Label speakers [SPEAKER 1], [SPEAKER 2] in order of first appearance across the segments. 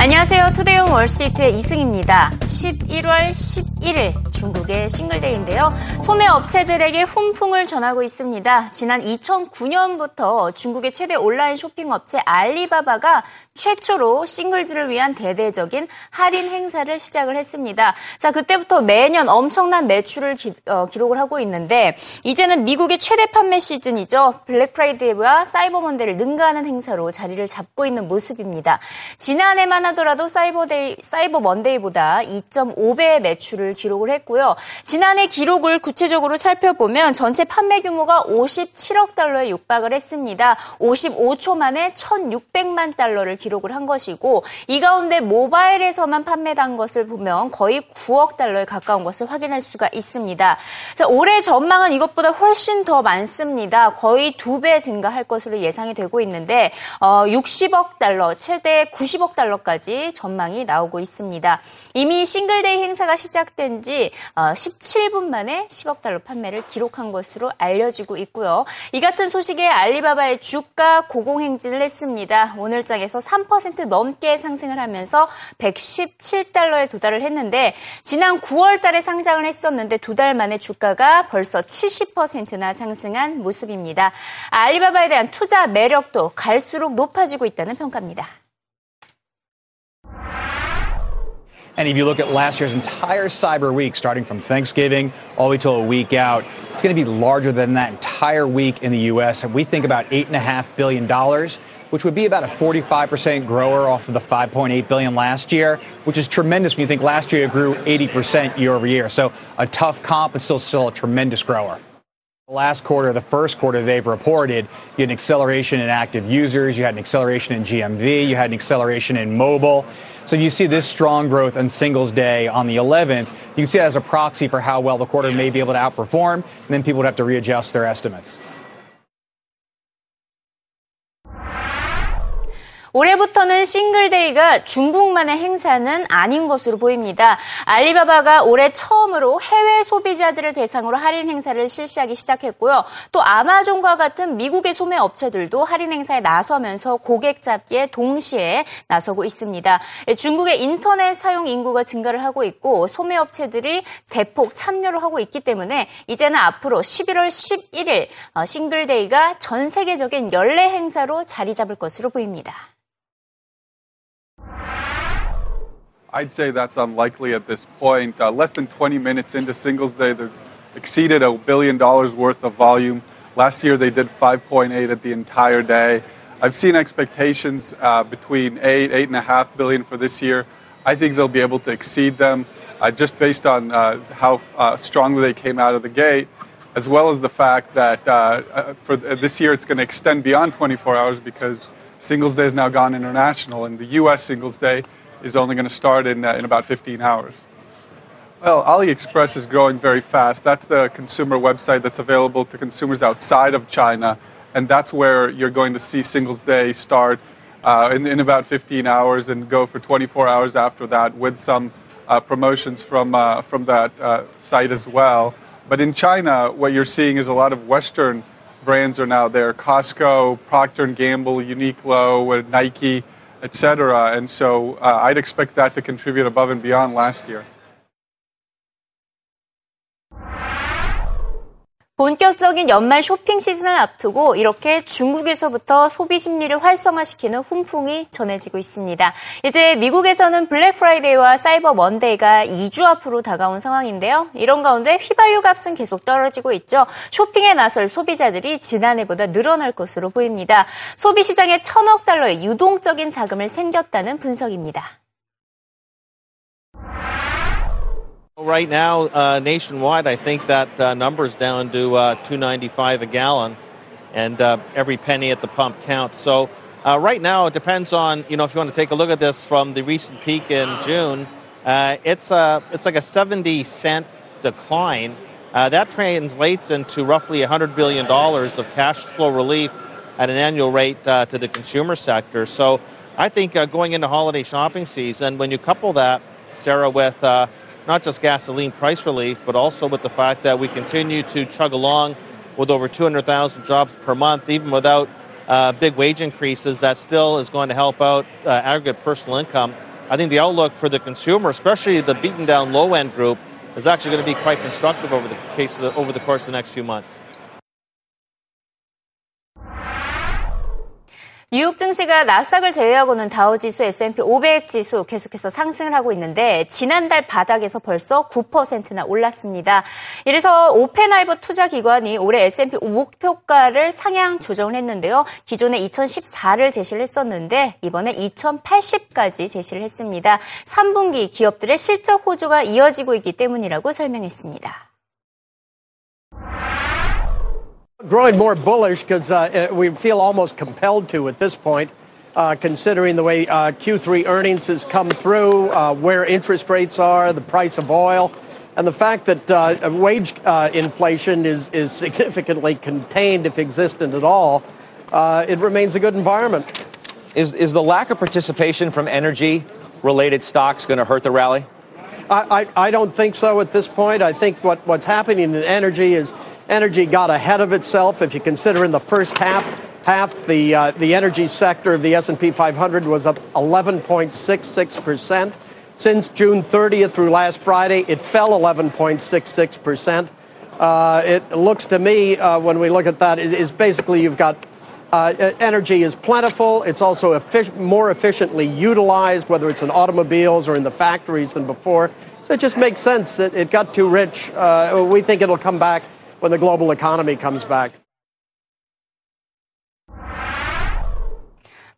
[SPEAKER 1] 안녕하세요. Today on Wall Street의 이승입니다. 11월 11일 중국의 싱글데이인데요. 소매 업체들에게 훈풍을 전하고 있습니다. 지난 2009년부터 중국의 최대 온라인 쇼핑 업체 알리바바가 최초로 싱글들을 위한 대대적인 할인 행사를 시작을 했습니다. 자, 그때부터 매년 엄청난 매출을 기, 어, 록을 하고 있는데 이제는 미국의 최대 판매 시즌이죠. 블랙 프라이데이와 사이버 먼데이를 능가하는 행사로 자리를 잡고 있는 모습입니다. 지난해만 하더라도 사이버데이, 사이버 먼데이보다 2.5배의 매출을 기록을 했고요. 지난해 기록을 구체적으로 살펴보면 전체 판매 규모가 57억 달러에 육박을 했습니다. 55초 만에 1,600만 달러를 기록 기록을 한 것이고 이 가운데 모바일에서만 판매한 것을 보면 거의 9억 달러에 가까운 것을 확인할 수가 있습니다. 자, 올해 전망은 이것보다 훨씬 더 많습니다. 거의 두 배 증가할 것으로 예상이 되고 있는데 어, 60억 달러, 최대 90억 달러까지 전망이 나오고 있습니다. 이미 싱글데이 행사가 시작된 지 어, 17분 만에 10억 달러 판매를 기록한 것으로 알려지고 있고요. 이 같은 소식에 알리바바의 주가 고공행진을 했습니다. 오늘장에서 3% 넘게 상승을 하면서 117달러에 도달을 했는데 지난 9월 달에 상장을 했었는데 두 달 만에 주가가 벌써 70%나 상승한 모습입니다. 알리바바에 대한 투자 매력도 갈수록 높아지고 있다는 평가입니다.
[SPEAKER 2] And if you look at last year's entire Cyber Week, starting from Thanksgiving all the way till a week out, it's going to be larger than that entire week in the U.S. And we think about $8.5 billion, which would be about a 45% grower off of the 5.8 billion last year, which is tremendous when you think last year it grew 80% year over year. So a tough comp, but still, still a tremendous grower. Last quarter, the first quarter they've reported, you had an acceleration in active users, you had an acceleration in GMV, you had an acceleration in mobile. So you see this strong growth on Singles Day on the 11th. You can see that as a proxy for how well the quarter may be able to outperform, and then people would have to readjust their estimates.
[SPEAKER 1] 올해부터는 싱글데이가 중국만의 행사는 아닌 것으로 보입니다. 알리바바가 올해 처음으로 해외 소비자들을 대상으로 할인 행사를 실시하기 시작했고요. 또 아마존과 같은 미국의 소매 업체들도 할인 행사에 나서면서 고객 잡기에 동시에 나서고 있습니다. 중국의 인터넷 사용 인구가 증가를 하고 있고 소매 업체들이 대폭 참여를 하고 있기 때문에 이제는 앞으로 11월 11일 어, 싱글데이가 전 세계적인 연례 행사로 자리 잡을 것으로 보입니다.
[SPEAKER 3] I'd say that's unlikely at this point. Uh, less than 20 minutes into Singles Day, they've exceeded a billion dollars worth of volume. Last year, they did 5.8 at the entire day. I've seen expectations uh, between eight, eight and a half billion for this year. I think they'll be able to exceed them uh, just based on uh, how uh, strongly they came out of the gate, as well as the fact that uh, for this year it's going to extend beyond 24 hours because Singles Day is now gone international, and the U.S. Singles Day is only going to start in, uh, in about 15 hours. Well, AliExpress is growing very fast. That's the consumer website that's available to consumers outside of China, and that's where you're going to see Singles Day start uh, in, in, about 15 hours and go for 24 hours after that with some uh, promotions from, uh, from that uh, site as well. But in China, what you're seeing is a lot of Western brands are now there. Costco, Procter & Gamble, Uniqlo, Nike, etc. And so uh, I'd expect that to contribute above and beyond last year.
[SPEAKER 1] 본격적인 연말 쇼핑 시즌을 앞두고 이렇게 중국에서부터 소비 심리를 활성화시키는 훈풍이 전해지고 있습니다. 이제 미국에서는 블랙 프라이데이와 사이버 먼데이가 2주 앞으로 다가온 상황인데요. 이런 가운데 휘발유 값은 계속 떨어지고 있죠. 쇼핑에 나설 소비자들이 지난해보다 늘어날 것으로 보입니다. 소비 시장에 천억 달러의 유동적인 자금을 생겼다는 분석입니다.
[SPEAKER 4] Right now, uh, nationwide, I think that uh, number is down to uh, 2.95 a gallon, and uh, every penny at the pump counts. So, uh, right now, it depends on you know if you want to take a look at this from the recent peak in June. Uh, it's a it's like a 70 cent decline. that translates into roughly 100 billion dollars of cash flow relief at an annual rate to the consumer sector. So, I think going into holiday shopping season, when you couple that, Sarah, with not just gasoline price relief, but also with the fact that we continue to chug along with over 200,000 jobs per month, even without uh, big wage increases, that still is going to help out uh, aggregate personal income I think the outlook for the consumer, especially the beaten down low end group, is actually going to be quite constructive over the case the, over the course of the next few months.
[SPEAKER 1] 뉴욕 증시가 나스닥을 제외하고는 다우지수, S&P 500 지수 계속해서 상승을 하고 있는데 지난달 바닥에서 벌써 9%나 올랐습니다. 이래서 오펜하이버 투자기관이 올해 S&P 목표가를 상향 조정을 했는데요. 기존에 2014를 제시를 했었는데 이번에 2080까지 제시를 했습니다. 3분기 기업들의 실적 호조가 이어지고 있기 때문이라고 설명했습니다.
[SPEAKER 5] Growing more bullish because uh, we feel almost compelled to at this point, uh, considering the way uh, Q3 earnings has come through, uh, where interest rates are, the price of oil, and the fact that uh, wage uh, inflation is, is significantly contained, if existent at all. it remains a good environment.
[SPEAKER 6] Is, is the lack of participation from energy related stocks going to hurt the rally?
[SPEAKER 5] I, I, I don't think so at this point. I think what, what's happening in energy is energy got ahead of itself. If you consider in the first half, half the uh, the energy sector of the S&P 500 was up 11.66 percent. Since June 30th through last Friday, it fell 11.66 percent. Uh, it looks to me, uh, when we look at that, is basically you've got uh, energy is plentiful. It's also effic- more efficiently utilized, whether it's in automobiles or in the factories than before. So it just makes sense. It, it got too rich. Uh, we think it'll come back when the global economy comes back.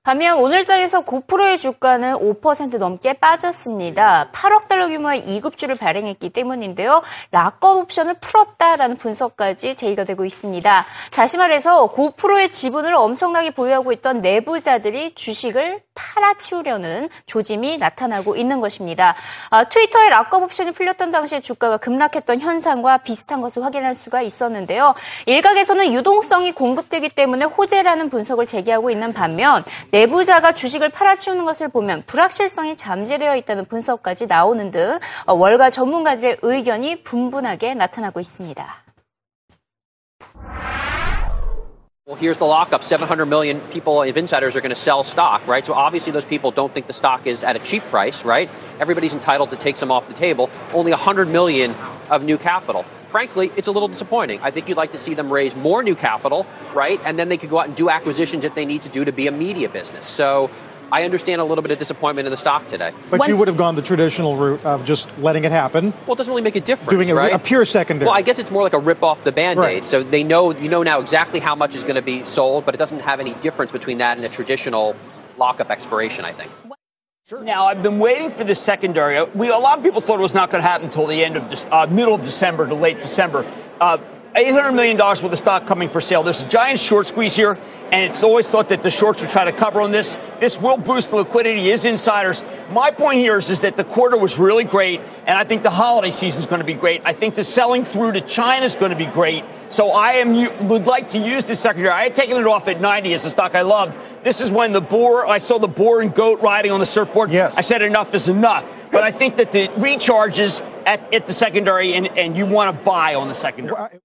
[SPEAKER 1] 반면 오늘장에서 고프로의 주가는 5% 넘게 빠졌습니다. 8억 달러 규모의 2급주를 발행했기 때문인데요. 락건 옵션을 풀었다라는 분석까지 제기가 되고 있습니다. 다시 말해서 고프로의 지분을 엄청나게 보유하고 있던 내부자들이 주식을 팔아치우려는 조짐이 나타나고 있는 것입니다. 아, 트위터에 락건 옵션이 풀렸던 당시에 주가가 급락했던 현상과 비슷한 것을 확인할 수가 있었는데요. 일각에서는 유동성이 공급되기 때문에 호재라는 분석을 제기하고 있는 반면 내부자가 주식을 팔아치우는 것을 보면 불확실성이 잠재되어 있다는 분석까지 나오는 등 월가 전문가들의 의견이 분분하게 나타나고 있습니다.
[SPEAKER 7] Well, here's the lockup. 700 million people, of insiders are going to sell stock, right? So obviously those people don't think the stock is at a cheap price, right? Everybody's entitled to take some off the table. Only 100 million of new capital. Frankly, it's a little disappointing. I think you'd like to see them raise more new capital, right? And then they could go out and do acquisitions that they need to do to be a media business. So I understand a little bit of disappointment in the stock today.
[SPEAKER 8] But when, you would have gone the traditional route of just letting it happen.
[SPEAKER 7] Well, it doesn't really make a difference.
[SPEAKER 8] Doing a,
[SPEAKER 7] right?
[SPEAKER 8] a pure secondary.
[SPEAKER 7] Well, I guess it's more like a rip off the band aid.
[SPEAKER 8] Right.
[SPEAKER 7] So they know you know now exactly how much is going to be sold, but it doesn't have any difference between that and a traditional lockup expiration. I think.
[SPEAKER 9] Sure. Now I've been waiting for the secondary. We a lot of people thought it was not going to happen until the end of uh, middle of December to late December. Uh, $800 million worth of stock coming for sale. There's a giant short squeeze here, and it's always thought that the shorts would try to cover on this. This will boost the liquidity, is insiders. My point here is, is that the quarter was really great, and I think the holiday season is going to be great. I think the selling through to China is going to be great. So I am would like to use this secondary. I had taken it off at 90 as a stock I loved. This is when the boar, I saw the boar and goat riding on the surfboard.
[SPEAKER 8] Yes.
[SPEAKER 9] I said enough is enough. But I think that the recharges at, at the secondary, and, and you want to buy on the secondary.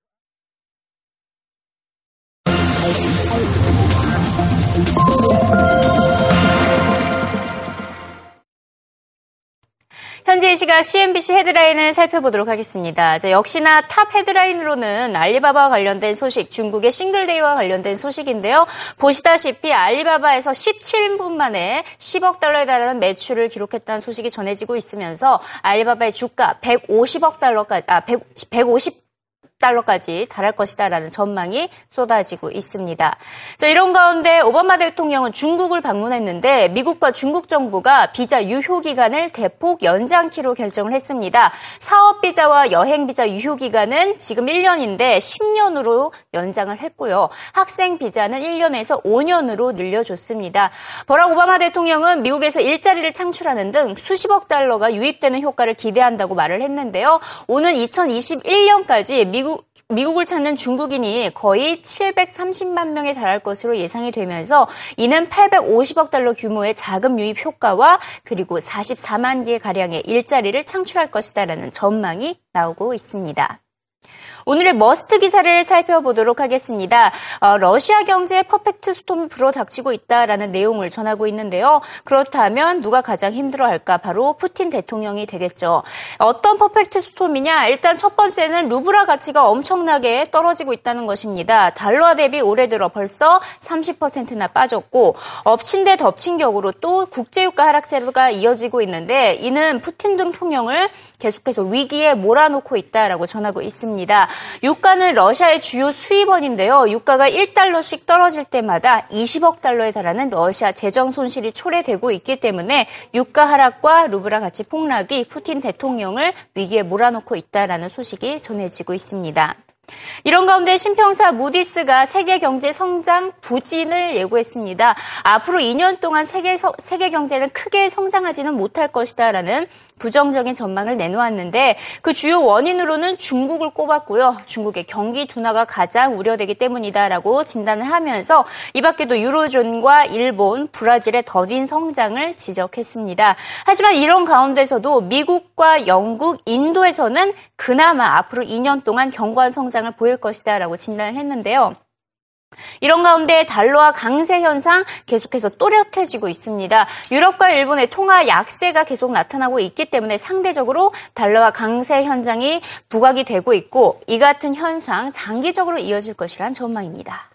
[SPEAKER 1] 현재 이 시각 CNBC 헤드라인을 살펴보도록 하겠습니다. 자, 역시나 탑 헤드라인으로는 알리바바와 관련된 소식, 중국의 싱글데이와 관련된 소식인데요. 보시다시피 알리바바에서 17분 만에 10억 달러에 달하는 매출을 기록했다는 소식이 전해지고 있으면서 알리바바의 주가 150억 달러까지, 아, 100, 150 달러까지 달할 것이다라는 전망이 쏟아지고 있습니다. 자, 이런 가운데 오바마 대통령은 중국을 방문했는데 미국과 중국 정부가 비자 유효 기간을 대폭 연장키로 결정을 했습니다. 사업 비자와 여행 비자 유효 기간은 지금 1년인데 10년으로 연장을 했고요. 학생 비자는 1년에서 5년으로 늘려줬습니다. 버락 오바마 대통령은 미국에서 일자리를 창출하는 등 수십억 달러가 유입되는 효과를 기대한다고 말을 했는데요. 오는 2021년까지 미국 미국, 미국을 찾는 중국인이 거의 730만 명에 달할 것으로 예상이 되면서 이는 850억 달러 규모의 자금 유입 효과와 그리고 44만 개 가량의 일자리를 창출할 것이다라는 전망이 나오고 있습니다. 오늘의 머스트 기사를 살펴보도록 하겠습니다. 어, 러시아 경제에 perfect storm이 불어닥치고 있다라는 내용을 전하고 있는데요. 그렇다면 누가 가장 힘들어할까? 바로 푸틴 대통령이 되겠죠. 어떤 perfect storm이냐? 일단 첫 번째는 루블화 가치가 엄청나게 떨어지고 있다는 것입니다. 달러 대비 올해 들어 벌써 30%나 빠졌고 엎친 데 덮친 격으로 또 국제유가 하락세가 이어지고 있는데 이는 푸틴 대통령을 계속해서 위기에 몰아놓고 있다라고 전하고 있습니다. 유가는 러시아의 주요 수입원인데요. 유가가 1달러씩 떨어질 때마다 20억 달러에 달하는 러시아 재정 손실이 초래되고 있기 때문에 유가 하락과 루브라 가치 폭락이 푸틴 대통령을 위기에 몰아놓고 있다라는 소식이 전해지고 있습니다. 이런 가운데 신평사 무디스가 세계 경제 성장 부진을 예고했습니다. 앞으로 2년 동안 세계, 세계 경제는 크게 성장하지는 못할 것이다라는 부정적인 전망을 내놓았는데 그 주요 원인으로는 중국을 꼽았고요. 중국의 경기 둔화가 가장 우려되기 때문이다라고 진단을 하면서 이 밖에도 유로존과 일본, 브라질의 더딘 성장을 지적했습니다. 하지만 이런 가운데서도 미국과 영국, 인도에서는 그나마 앞으로 2년 동안 견고한 성장 을 보일 것이다라고 진단을 했는데요. 이런 가운데 달러와 강세 현상 계속해서 또렷해지고 있습니다. 유럽과 일본의 통화 약세가 계속 나타나고 있기 때문에 상대적으로 달러와 강세 현상이 부각이 되고 있고 이 같은 현상 장기적으로 이어질 것이란 전망입니다.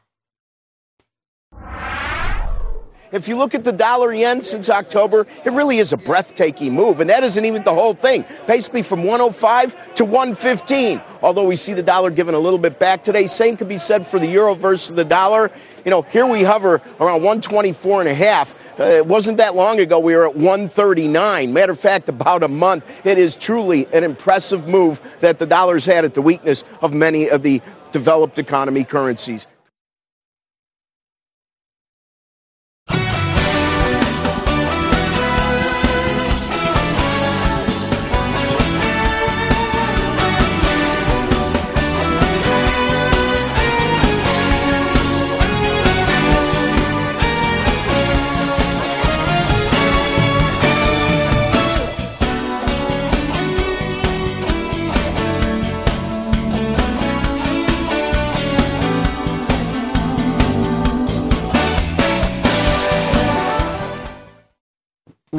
[SPEAKER 10] If you look at the dollar yen since October, it really is a breathtaking move. And that isn't even the whole thing. Basically from 105 to 115. Although we see the dollar giving a little bit back today. Same could be said for the euro versus the dollar. You know, here we hover around 124 and a half. Uh, it wasn't that long ago we were at 139. Matter of fact, about a month. It is truly an impressive move that the dollar's had at the weakness of many of the developed economy currencies.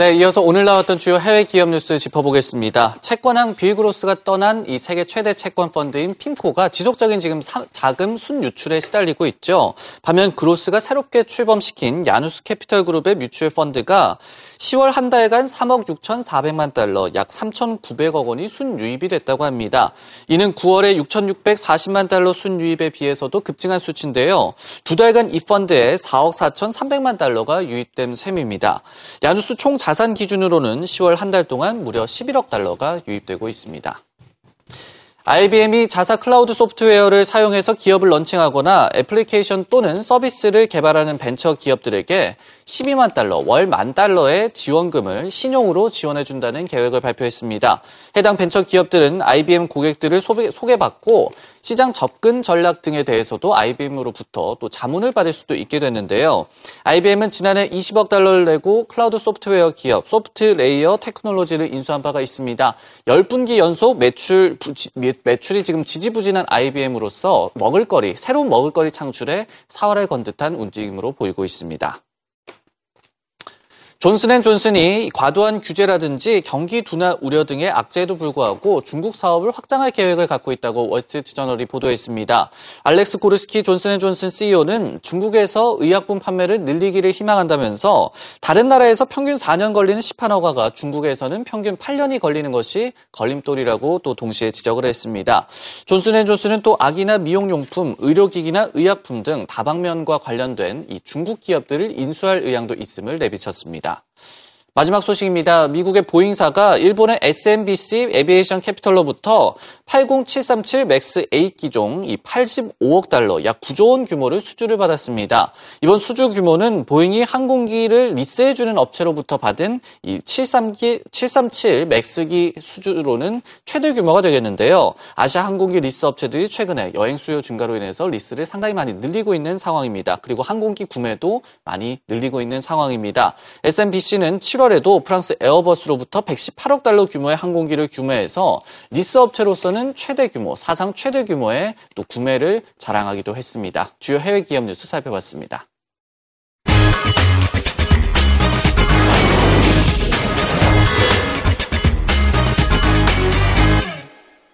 [SPEAKER 11] 네, 이어서 오늘 나왔던 주요 해외 기업 뉴스 짚어보겠습니다. 채권왕 빌 그로스가 떠난 이 세계 최대 채권 펀드인 핌코가 지속적인 지금 사, 자금 순유출에 시달리고 있죠. 반면 그로스가 새롭게 출범시킨 야누스 캐피털 그룹의 뮤추얼 펀드가 10월 한 달간 3억 6,400만 달러, 약 3,900억 원이 순유입이 됐다고 합니다. 이는 9월에 6,640만 달러 순유입에 비해서도 급증한 수치인데요. 두 달간 이 펀드에 4억 4,300만 달러가 유입된 셈입니다. 야누스 총 자산 기준으로는 10월 한 달 동안 무려 11억 달러가 유입되고 있습니다. IBM이 자사 클라우드 소프트웨어를 사용해서 기업을 launching하거나 애플리케이션 또는 서비스를 개발하는 벤처 기업들에게 12만 달러, 월 만 달러의 지원금을 신용으로 지원해준다는 계획을 발표했습니다. 해당 벤처 기업들은 IBM 고객들을 소개, 받고 시장 접근 전략 등에 대해서도 IBM으로부터 또 자문을 받을 수도 있게 됐는데요. IBM은 지난해 20억 달러를 내고 클라우드 소프트웨어 기업 소프트 레이어 테크놀로지를 인수한 바가 있습니다. 10분기 연속 매출, 매출이 지금 지지부진한 IBM으로서 먹을거리, 새로운 먹을거리 창출에 사활을 건 듯한 움직임으로 보이고 있습니다. 존슨앤존슨이 과도한 규제라든지 경기 둔화 우려 등의 악재에도 불구하고 중국 사업을 확장할 계획을 갖고 있다고 월스트리트 저널이 보도했습니다. 알렉스 고르스키 존슨앤존슨 CEO는 중국에서 의약품 판매를 늘리기를 희망한다면서 다른 나라에서 평균 4년 걸리는 시판 허가가 중국에서는 평균 8년이 걸리는 것이 걸림돌이라고 또 동시에 지적을 했습니다. 존슨앤존슨은 또 아기나 미용용품, 의료기기나 의약품 등 다방면과 관련된 이 중국 기업들을 인수할 의향도 있음을 내비쳤습니다. @웃 마지막 소식입니다. 미국의 보잉사가 일본의 SMBC 에비에이션 캐피털로부터 80737 맥스 8기종 이 85억 달러, 약 9조 원 규모를 수주를 받았습니다. 이번 수주 규모는 보잉이 항공기를 리스해주는 업체로부터 받은 이 737, 737 맥스기 수주로는 최대 규모가 되겠는데요. 아시아 항공기 리스 업체들이 최근에 여행 수요 증가로 인해서 리스를 상당히 많이 늘리고 있는 상황입니다. 그리고 항공기 구매도 많이 늘리고 있는 상황입니다. SMBC는 7월 7월에도 프랑스 에어버스로부터 118억 달러 규모의 항공기를 구매해서 리스 업체로서는 최대 규모, 사상 최대 규모의 또 구매를 자랑하기도 했습니다. 주요 해외 기업 뉴스 살펴봤습니다.